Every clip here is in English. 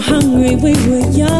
hungry we were young.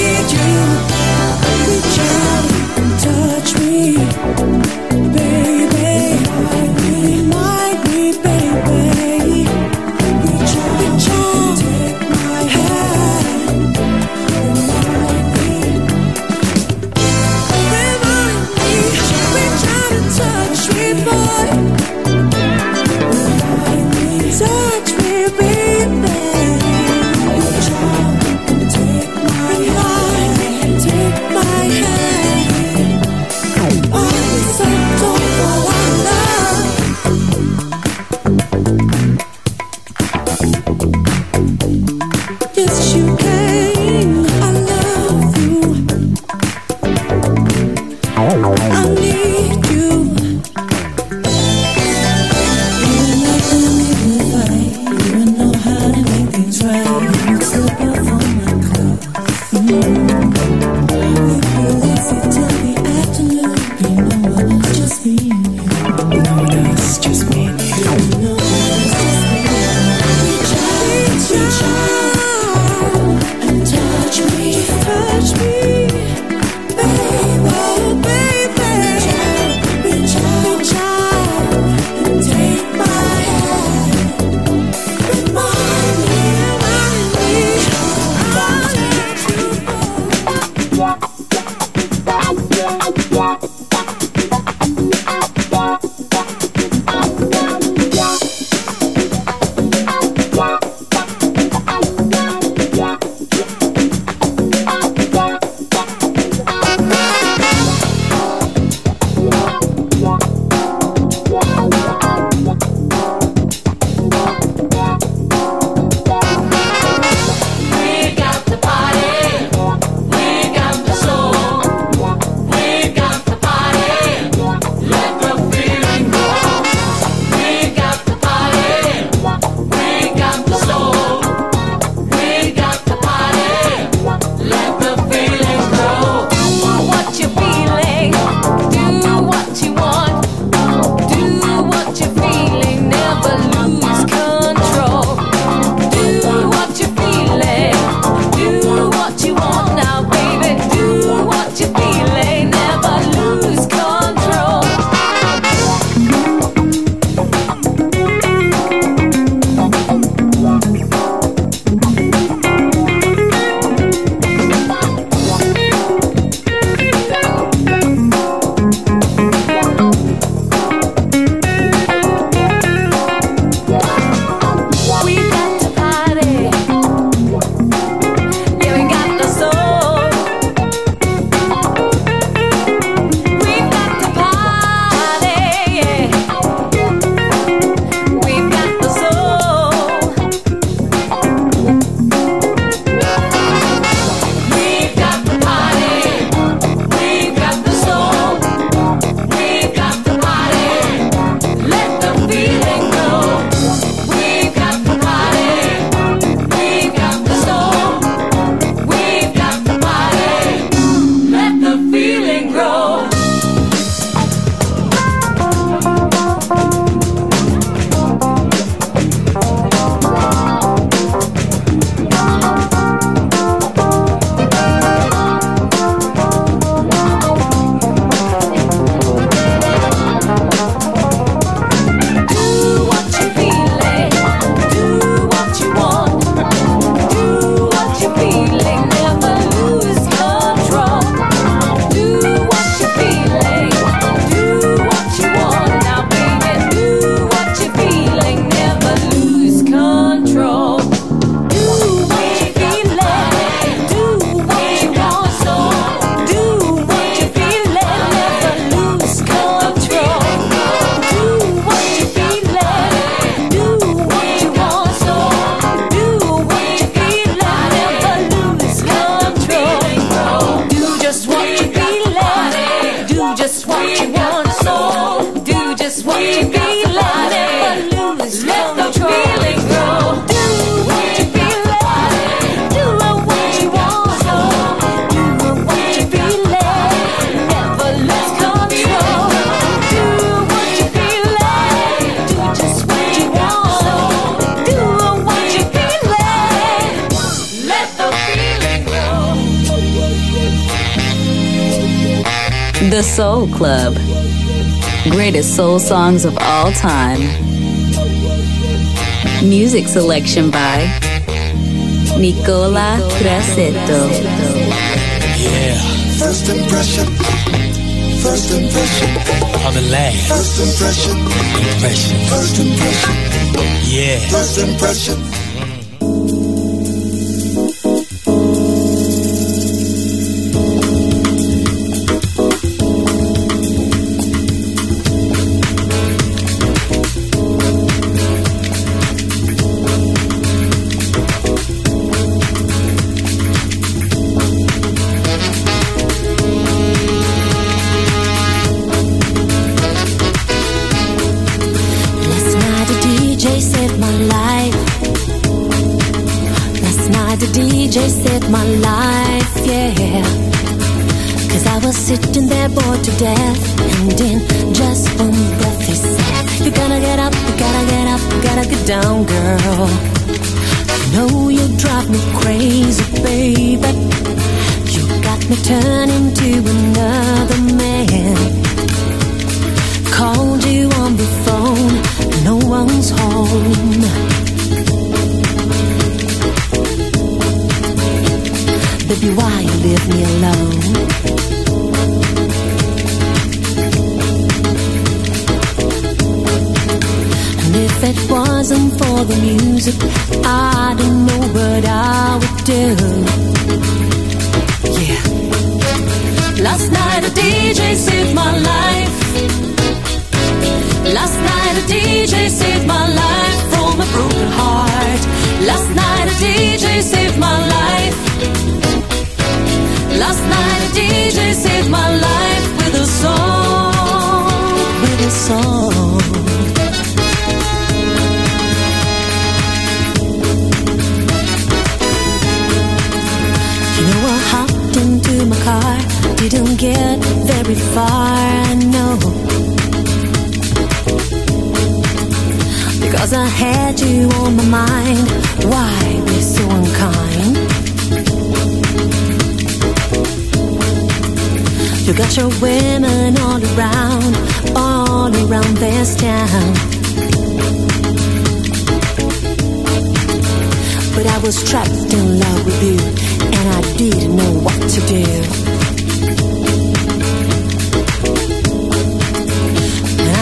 songs of all time. Music selection by Nicola Grassetto. Yeah. First impression. First impression. On the last. First impression. Impression. First impression. Yeah. First impression. down very far, I know. Because I had you on my mind, why be so unkind? You got your women all around, all around this town. But I was trapped in love with you, and I didn't know what to do.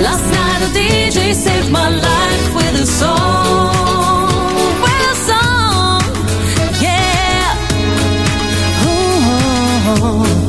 Last night a DJ saved my life with a song, with a song, yeah. Oh, oh, oh.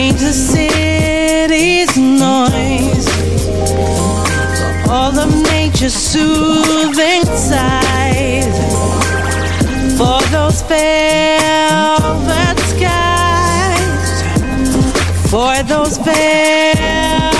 change the city's noise. For all of nature's soothing sighs. For those velvet skies. For those velvet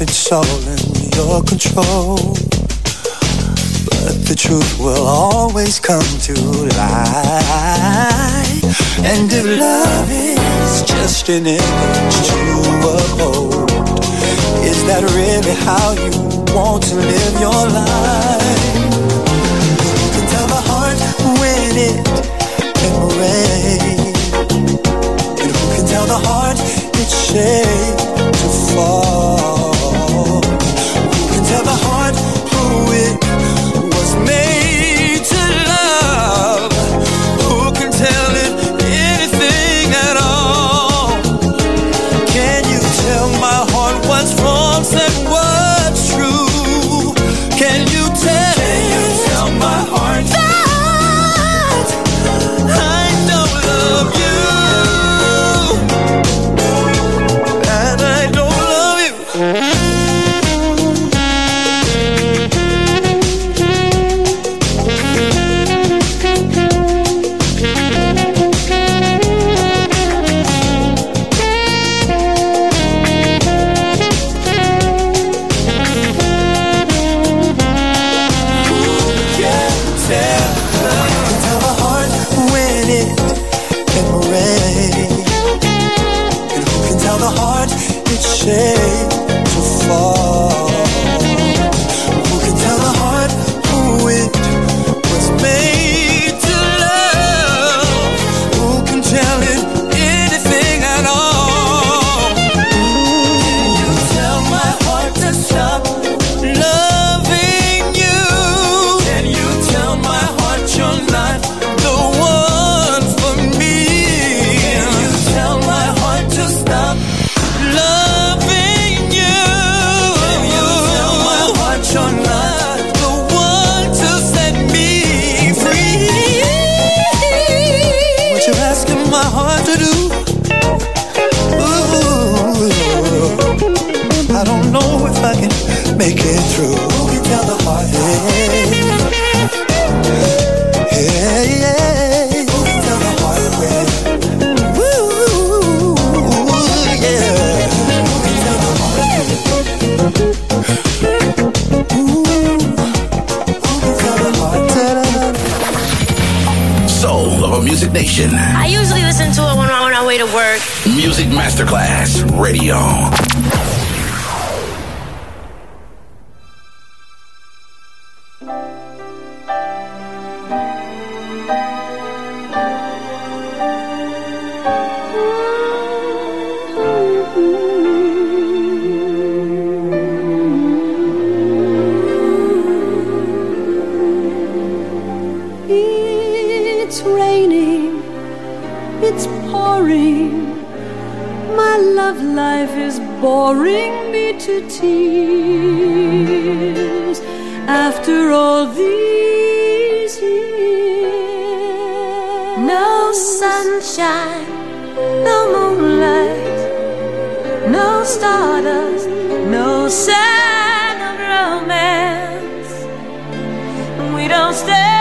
It's all in your control. But the truth will always come to light. And if love is just an image to uphold, is that really how you want to live your life? You can tell the heart when it can rain, and who can tell the heart it's shaped to fall? No sunshine, no moonlight, no stardust, no sign of romance. We don't stay.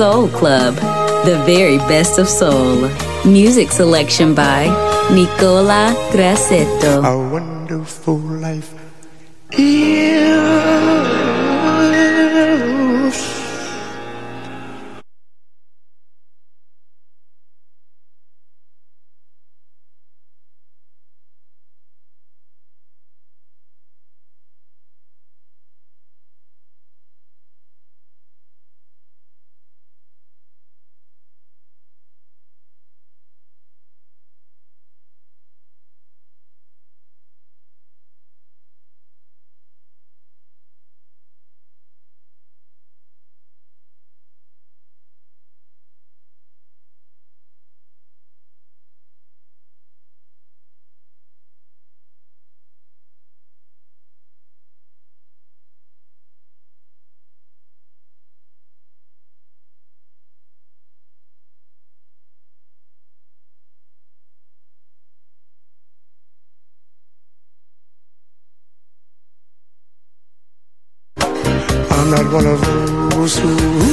Soul Club, the very best of soul. Music selection by Nicola Grassetto. A wonderful life gonna lose.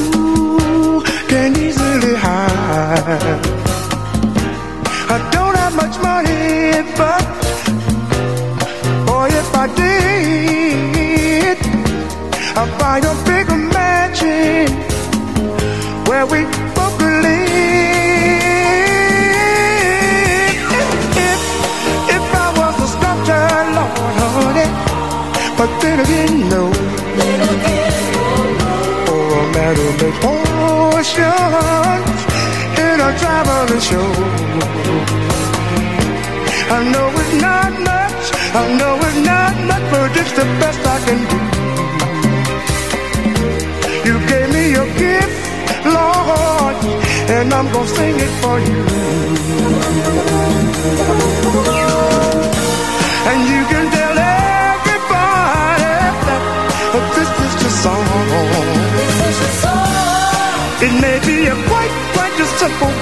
I know it's not much, but it's the best I can do. You gave me your gift, Lord, and I'm gonna sing it for you. And you can tell everybody that, that this is a song. This is song. It may be a quite, quite a simple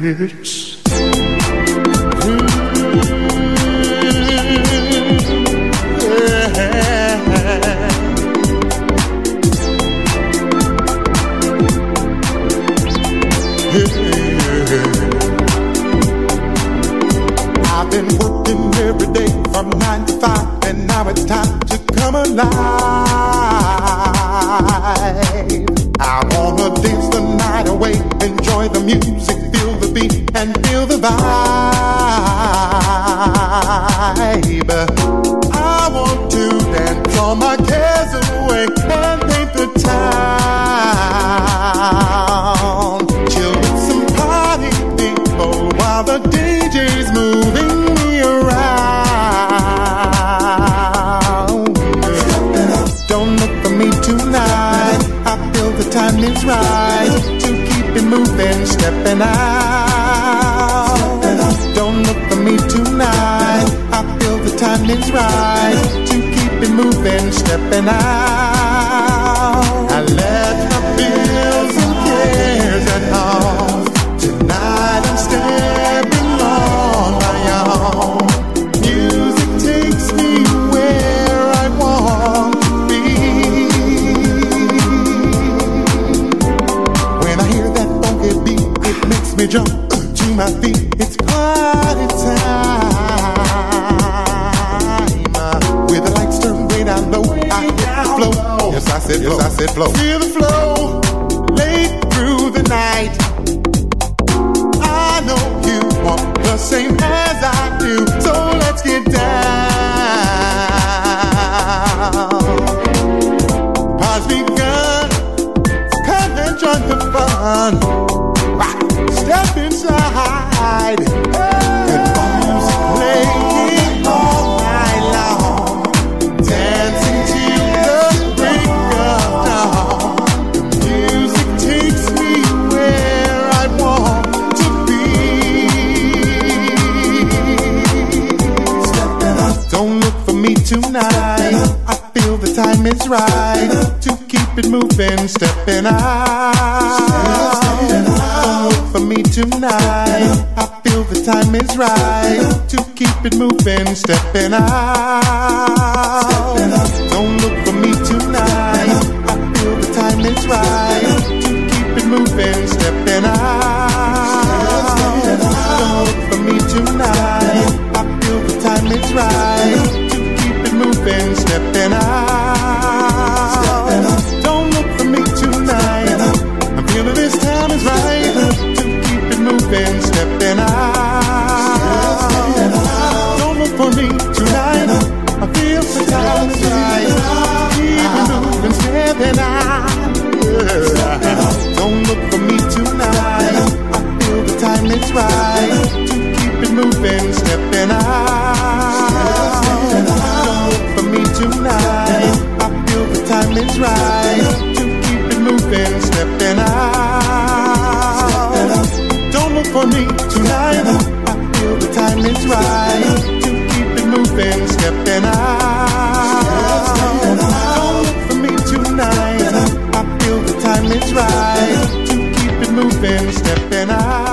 words. Stepping out. I left my bills and cares at home. Tonight I'm stepping on my own. Music takes me where I want to be. When I hear that funky beat, it makes me jump to my feet. It's party time. I said. Yes, I said flow. Feel the flow late through the night. Is right to keep it moving, stepping out. Don't look for me tonight. I feel the time is right to keep it moving, stepping out. Don't look for me tonight. I feel the time is right to keep it moving, stepping out. Don't look for me tonight. I feel the time is right to keep it moving, stepping out. Don't look for me tonight. I feel the time is right to keep it moving, stepping out. Don't look for me tonight. I feel the time is right to keep it moving, stepping out. Don't look for me tonight. I feel the time is right to keep it moving, stepping out. Don't look for me tonight. I feel the time is right stepping out.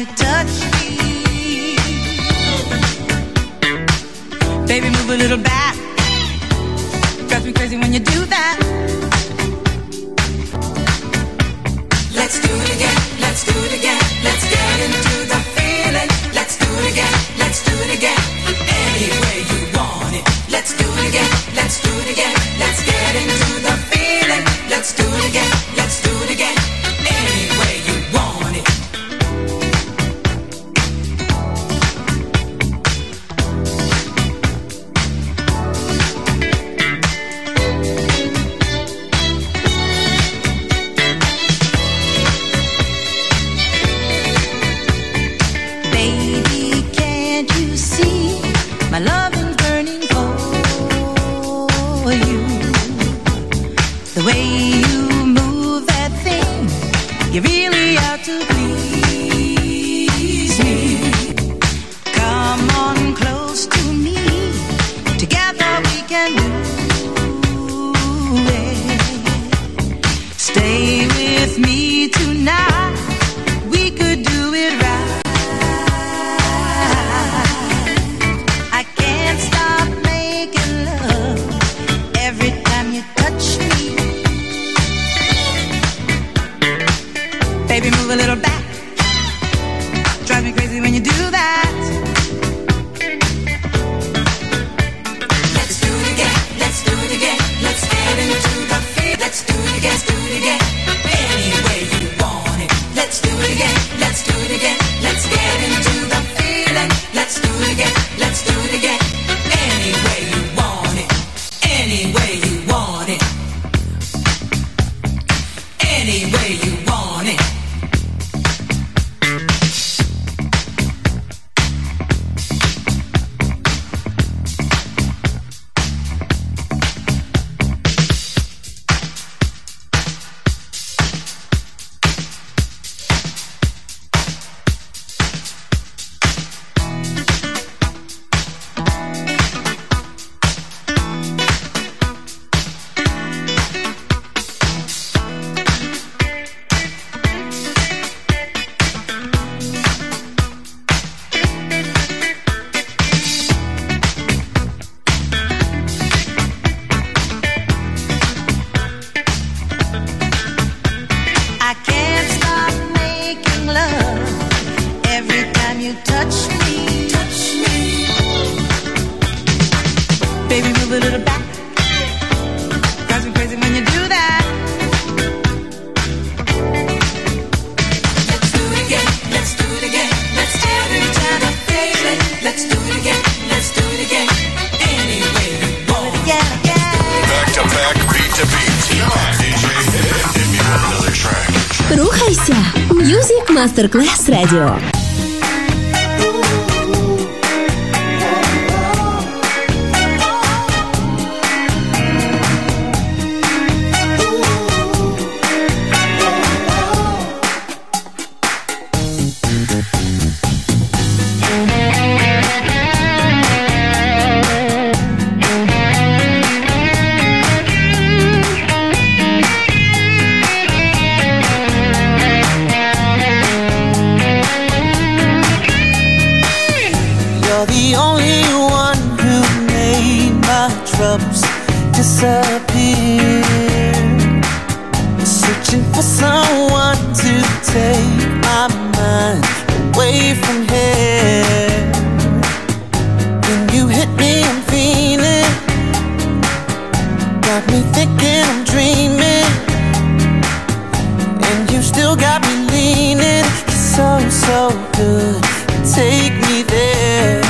you touch me. Baby, move a little back. Drives me crazy when you do that. Let's do it again. Let's do it again. Мастер-класс радио. You're the only one who made my troubles disappear. Searching for someone to take my mind away from here. When you hit me, I'm feeling. Got me thinking I'm dreaming. And you still got me leaning. So, so good take me there.